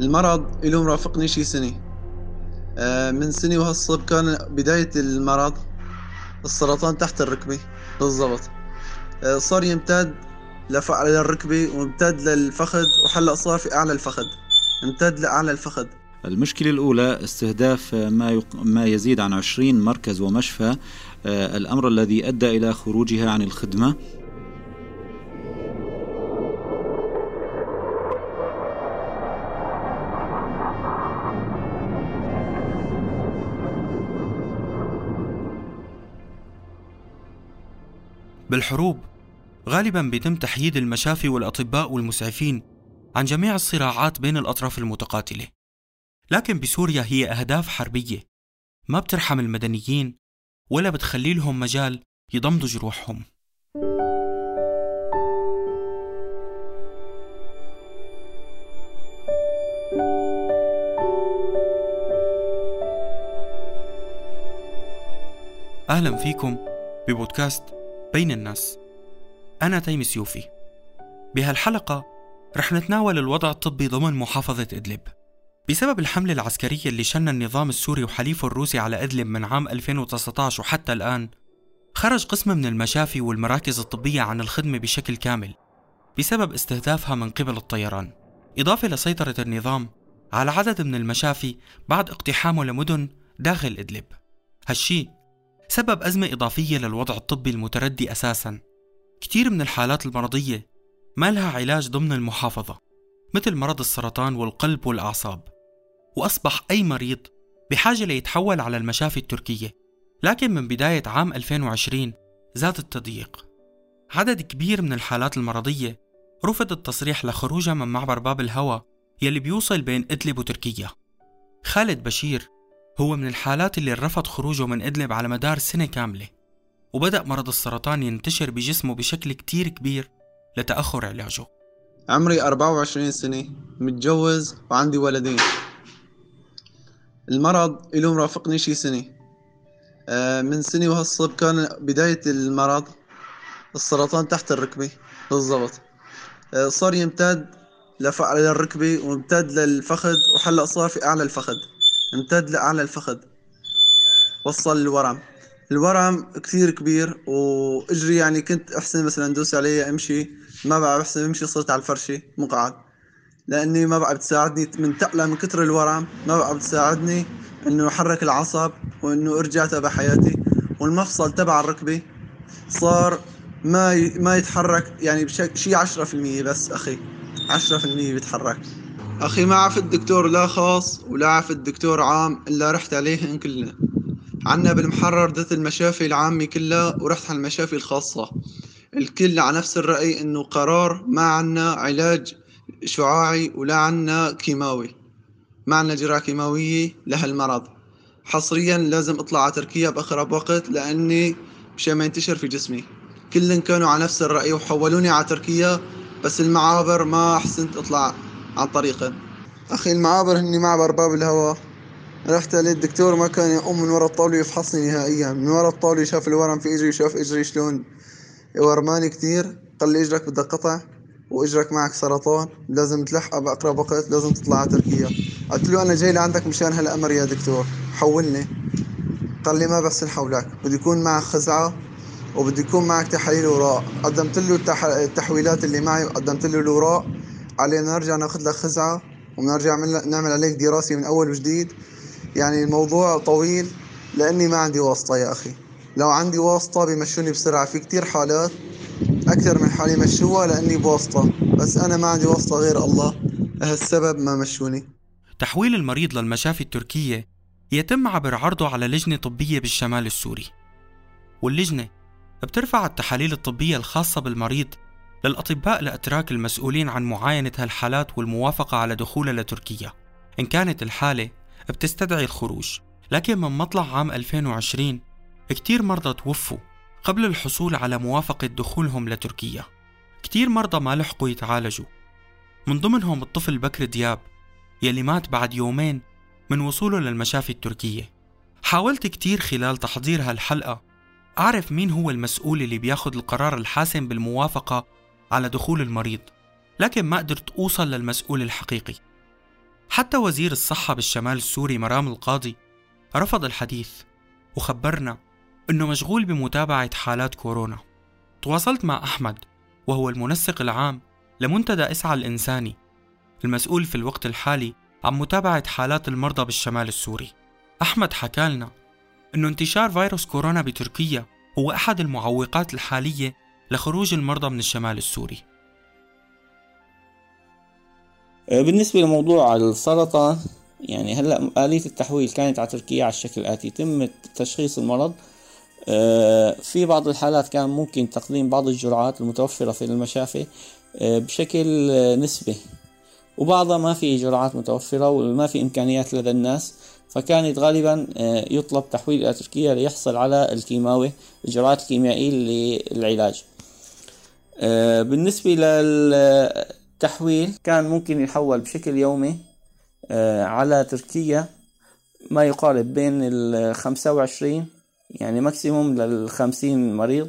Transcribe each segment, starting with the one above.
المرض له مرافقني شي سنة. آه، من سنة وهالصب كان بداية المرض السرطان تحت الركبة. بالضبط. آه، صار يمتد للركبة وامتد للفخذ وحلق صار في أعلى الفخذ. امتد لأعلى الفخذ. المشكلة الأولى استهداف ما يق... ما يزيد عن 20 مركز ومشفى. آه، الأمر الذي أدى إلى خروجها عن الخدمة. بالحروب. غالبا بيتم تحييد المشافي والأطباء والمسعفين عن جميع الصراعات بين الأطراف المتقاتلة. لكن بسوريا هي أهداف حربية. ما بترحم المدنيين ولا بتخلي لهم مجال يضمدوا جروحهم. أهلا فيكم ببودكاست بين الناس. أنا تيم سيوفي بهالحلقة رح نتناول الوضع الطبي ضمن محافظة إدلب. بسبب الحملة العسكرية اللي شن النظام السوري وحليفه الروسي على إدلب من عام 2019 وحتى الآن خرج قسم من المشافي والمراكز الطبية عن الخدمة بشكل كامل بسبب استهدافها من قبل الطيران. إضافة لسيطرة النظام على عدد من المشافي بعد اقتحامه لمدن داخل إدلب. هالشي سبب أزمة إضافية للوضع الطبي المتردي أساساً. كتير من الحالات المرضية ما لها علاج ضمن المحافظة مثل مرض السرطان والقلب والأعصاب. وأصبح أي مريض بحاجة ليتحول على المشافي التركية لكن من بداية عام 2020 زاد التضييق. عدد كبير من الحالات المرضية رفض التصريح لخروجها من معبر باب الهوى يلي بيوصل بين إدلب وتركيا. خالد بشير هو من الحالات اللي رفض خروجه من إدلب على مدار سنة كاملة وبدأ مرض السرطان ينتشر بجسمه بشكل كتير كبير لتأخر علاجه. عمري 24 سنة متجوز وعندي ولدين. المرض له مرافقني شي سنة. آه، من سنة وهالصب كان بداية المرض السرطان تحت الركبة بالضبط. آه، صار يمتد للركبة وامتد للفخذ وحلق صار في أعلى الفخذ. امتد لأعلى الفخذ. وصل الورم. الورم كثير كبير وإجري يعني كنت أحسن مثلا دوس عليه أمشي. ما بقى أحسن أمشي صرت على الفرشة مقعد. لأني ما بقى بتساعدني من تقلى من كتر الورم. ما بقى بتساعدني إنه أحرك العصب وإنه أرجع تبع حياتي. والمفصل تبع الركبة صار ما. ما يتحرك يعني بشكل شيء 10% بس أخي. 10% بيتحرك. أخي ما عرفت الدكتور لا خاص ولا عرفت الدكتور عام إلا رحت عليهن كلنا. عنا بالمحرر دت المشافي العامة كلها ورحت على المشافي الخاصة. الكل على نفس الرأي إنه قرار ما عنا علاج شعاعي ولا عنا كيماوي. ما عنا جرعة كيماوية لهالمرض حصريا لازم أطلع على تركيا باقرب وقت لأني مشان ما ينتشر في جسمي. كلن كانوا على نفس الرأي وحولوني على تركيا بس المعابر ما حسنت أطلع. عن طريقه. أخي المعابر هني معبر باب الهواء رحت للدكتور ما كان يقوم من ورا الطاولة يفحصني نهائيا. من ورا الطاولة شاف الورم في إجري شاف إجري شلون. ورماني كتير قال لي إجرك بدك قطع وإجرك معك سرطان. لازم تلحقه باقرب وقت لازم تطلع على تركيا. قلت له أنا جاي لعندك مشان هالامر يا دكتور. حولني. قال لي ما بحسن حولك. بدي يكون معك خزعة وبدي يكون معك تحاليل وراء. قدمت له التحويلات اللي معي وقدمت له الوراء علينا نرجع ناخذ لك خزعة ونرجع نعمل عليك دراسة من أول وجديد. يعني الموضوع طويل لأني ما عندي واسطة يا أخي. لو عندي واسطة بيمشوني بسرعة. في كتير حالات أكثر من حالة يمشوها لأني بواسطة. بس أنا ما عندي واسطة غير الله. لهالسبب ما مشوني. تحويل المريض للمشافي التركية يتم عبر عرضه على لجنة طبية بالشمال السوري. واللجنة بترفع التحاليل الطبية الخاصة بالمريض للأطباء الأتراك المسؤولين عن معاينة هالحالات والموافقة على دخولها لتركيا. إن كانت الحالة بتستدعي الخروج. لكن من مطلع عام 2020 كتير مرضى توفوا قبل الحصول على موافقة دخولهم لتركيا. كتير مرضى ما لحقوا يتعالجوا. من ضمنهم الطفل بكر دياب يلي مات بعد يومين من وصوله للمشافي التركية. حاولت كتير خلال تحضير هالحلقة أعرف مين هو المسؤول اللي بياخد القرار الحاسم بالموافقة على دخول المريض لكن ما قدرت أوصل للمسؤول الحقيقي. حتى وزير الصحة بالشمال السوري مرام القاضي رفض الحديث وخبرنا أنه مشغول بمتابعة حالات كورونا. تواصلت مع أحمد وهو المنسق العام لمنتدى إسعى الإنساني المسؤول في الوقت الحالي عن متابعة حالات المرضى بالشمال السوري. أحمد حكى لنا أنه انتشار فيروس كورونا بتركيا هو أحد المعوقات الحالية لخروج المرضى من الشمال السوري. آه، بالنسبة لموضوع السرطان يعني هلأ آلية التحويل كانت على تركيا على الشكل الآتي. يتم تشخيص المرض. آه، في بعض الحالات كان ممكن تقديم بعض الجرعات المتوفرة في المشافي آه، بشكل نسبي. وبعضها ما في جرعات متوفرة وما في إمكانيات لدى الناس فكانت غالبا يطلب تحويل إلى تركيا ليحصل على الكيماوي الجرعات الكيميائية للعلاج. بالنسبة لل تحويل كان ممكن يحول بشكل يومي آه، على تركيا ما يقارب بين الخمسة وعشرين يعني ماكسيموم للخمسين مريض.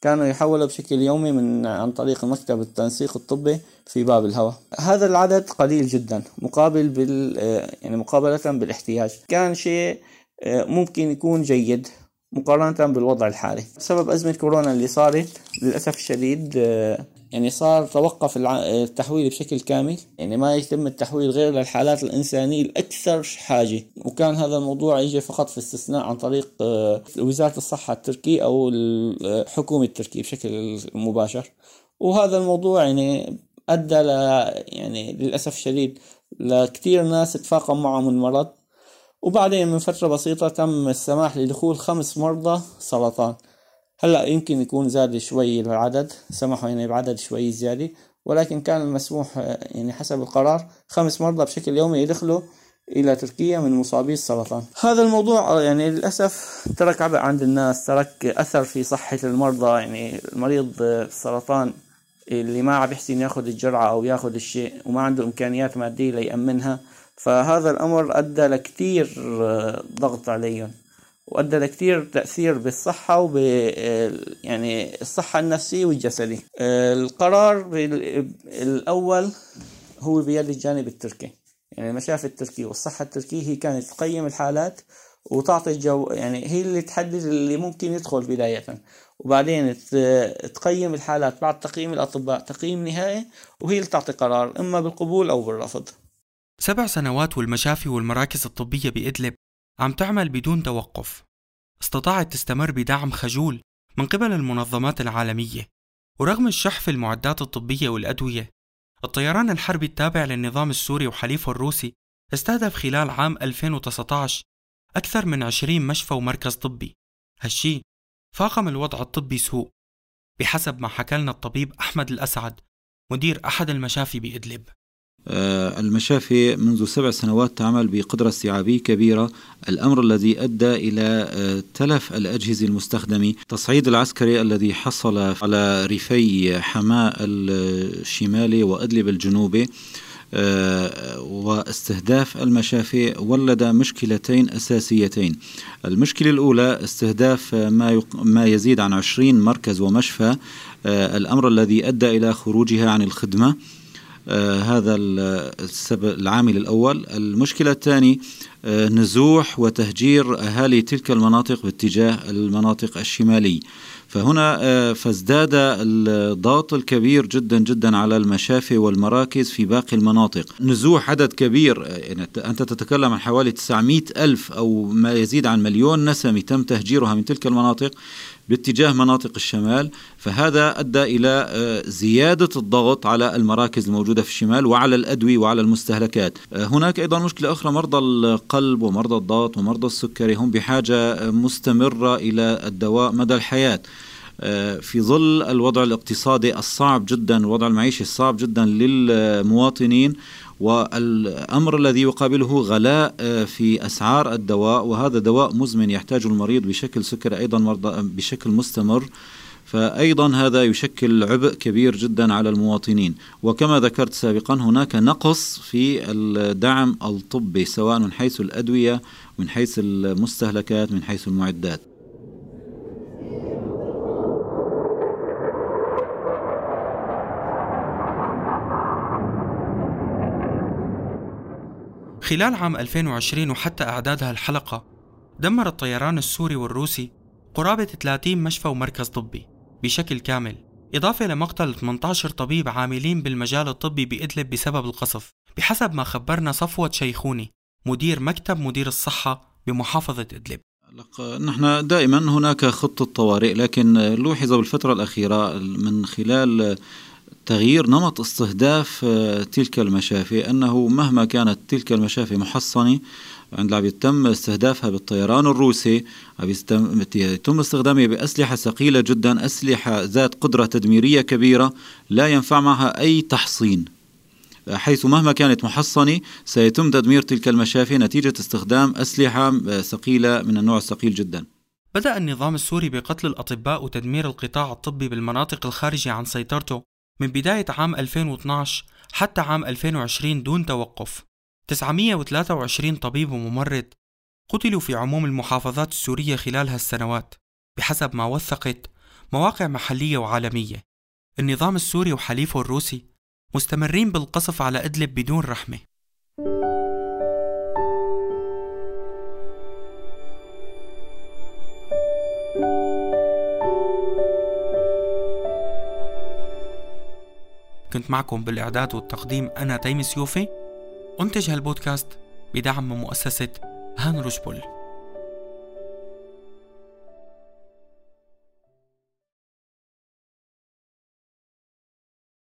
كانوا يحولوا بشكل يومي من عن طريق مكتب التنسيق الطبي في باب الهواء. هذا العدد قليل جدا مقابل بال آه، يعني مقابلة بالاحتياج. كان شيء آه، ممكن يكون جيد. مقارنة بالوضع الحالي. بسبب أزمة كورونا اللي صارت للأسف الشديد يعني صار توقف التحويل بشكل كامل. يعني ما يتم التحويل غير للحالات الإنسانية الأكثر حاجة. وكان هذا الموضوع يجي فقط في استثناء عن طريق آه، وزارة الصحة التركي أو الحكومة التركية بشكل مباشر. وهذا الموضوع يعني أدى ل يعني للأسف الشديد لكثير ناس تفاقم معهم المرض وبعدين من فترة بسيطة تم السماح لدخول خمس مرضى سرطان. هلأ يمكن يكون زاد شوي العدد سمحوا يعني بعدد شوي زيادة ولكن كان المسموح يعني حسب القرار خمس مرضى بشكل يومي يدخلوا إلى تركيا من مصابي السرطان. هذا الموضوع يعني للأسف ترك عبء عند الناس ترك أثر في صحة المرضى يعني المريض السرطان اللي ما عم يحسن ياخذ الجرعة أو ياخذ الشيء وما عنده إمكانيات مادية ليأمنها فهذا الأمر أدى لكتير ضغط عليهم وأدى لكثير تأثير بالصحة وب يعني الصحة النفسية والجسدية. القرار الأول هو بيد الجانب التركي. يعني المشافي التركي والصحة التركية هي كانت تقيم الحالات وتعطي الجو يعني هي اللي تحدد اللي ممكن يدخل بداية. وبعدين تقيم الحالات بعد تقييم الأطباء تقييم نهائي وهي اللي تعطي قرار إما بالقبول أو بالرفض. سبع سنوات والمشافي والمراكز الطبية بإدلب عم تعمل بدون توقف. استطاعت تستمر بدعم خجول من قبل المنظمات العالمية. ورغم الشح في المعدات الطبية والأدوية الطيران الحربي التابع للنظام السوري وحليفه الروسي استهدف خلال عام 2019 أكثر من 20 مشفى ومركز طبي. هالشي فاقم الوضع الطبي سوء بحسب ما حكى لنا الطبيب أحمد الأسعد مدير أحد المشافي بإدلب. المشافي منذ سبع سنوات تعمل بقدرة استيعابية كبيرة. الأمر الذي أدى إلى آه، تلف الأجهزة المستخدمة. تصعيد العسكري الذي حصل على ريفي حماة الشمالي وأدلب الجنوبي آه، واستهداف المشافي ولد مشكلتين أساسيتين. المشكلة الأولى استهداف ما, ما يزيد عن 20 مركز ومشفى. الأمر الذي أدى إلى خروجها عن الخدمة. آه، هذا السبب العامل الأول. المشكلة الثانية آه، نزوح وتهجير أهالي تلك المناطق باتجاه المناطق الشمالية. فهنا آه، فازداد الضغط الكبير جدا جدا على المشافي والمراكز في باقي المناطق. نزوح عدد كبير يعني أنت تتكلم عن حوالي 900 ألف أو ما يزيد عن مليون نسمة تم تهجيرها من تلك المناطق باتجاه مناطق الشمال. فهذا أدى إلى آه، زيادة الضغط على المراكز الموجودة في الشمال وعلى الأدوية وعلى المستهلكات. آه، هناك أيضا مشكلة أخرى مرضى القلب ومرضى الضغط ومرضى السكري هم بحاجة مستمرة إلى الدواء مدى الحياة. آه، في ظل الوضع الاقتصادي الصعب جدا الوضع المعيشي الصعب جدا للمواطنين والأمر الذي يقابله غلاء آه، في أسعار الدواء وهذا دواء مزمن يحتاجه المريض بشكل سكري أيضا مرضى بشكل مستمر. فايضا هذا يشكل عبء كبير جدا على المواطنين. وكما ذكرت سابقا هناك نقص في الدعم الطبي سواء من حيث الأدوية من حيث المستهلكات من حيث المعدات. خلال عام 2020 وحتى إعداد هالحلقة دمر الطيران السوري والروسي قرابة 30 مشفى ومركز طبي بشكل كامل إضافة لمقتل 18 طبيب عاملين بالمجال الطبي بإدلب بسبب القصف. بحسب ما خبرنا صفوة شيخوني مدير مكتب مدير الصحة بمحافظة إدلب. نحن دائما هناك خطة طوارئ لكن لوحظ بالفترة الأخيرة من خلال تغيير نمط استهداف تلك المشافي أنه مهما كانت تلك المشافي محصنة عند عم يتم استهدافها بالطيران الروسي يتم استخدامها بأسلحة ثقيلة جدا أسلحة ذات قدرة تدميرية كبيرة لا ينفع معها أي تحصين. حيث مهما كانت محصنة سيتم تدمير تلك المشافي نتيجة استخدام أسلحة ثقيلة من النوع الثقيل جدا. بدأ النظام السوري بقتل الأطباء وتدمير القطاع الطبي بالمناطق الخارجة عن سيطرته. من بداية عام 2012 حتى عام 2020 دون توقف. 923 طبيب وممرض قتلوا في عموم المحافظات السورية خلال هالسنوات بحسب ما وثقت مواقع محلية وعالمية. النظام السوري وحليفه الروسي مستمرين بالقصف على إدلب بدون رحمة. كنت معكم بالإعداد والتقديم أنا تيمي سيوفي أنتج هالبودكاست بدعم من مؤسسة هان روشبول